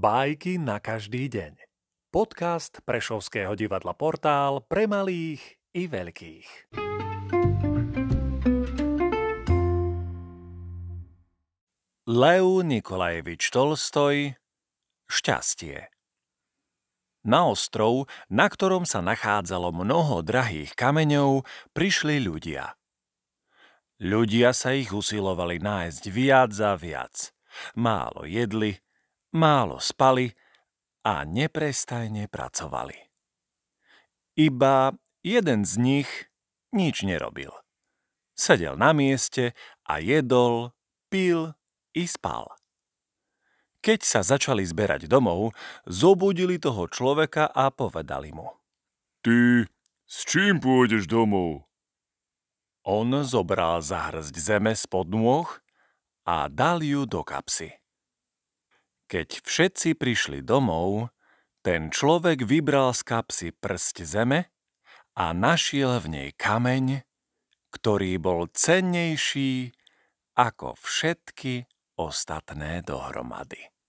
Bajky na každý deň. Podcast Prešovského divadla Portál pre malých i veľkých. Lev Nikolajevič Tolstoj Šťastie Na ostrov, na ktorom sa nachádzalo mnoho drahých kameňov, prišli ľudia. Ľudia sa ich usilovali nájsť viac a viac. Málo jedli, málo spali a neprestajne pracovali. Iba jeden z nich nič nerobil. Sedel na mieste a jedol, pil i spal. Keď sa začali zberať domov, zobudili toho človeka a povedali mu. Ty, s čím pôjdeš domov? On zobral zahrzť zeme spod nôh a dal ju do kapsy. Keď všetci prišli domov, ten človek vybral z kapsy prst zeme a našiel v nej kameň, ktorý bol cennejší ako všetky ostatné dohromady.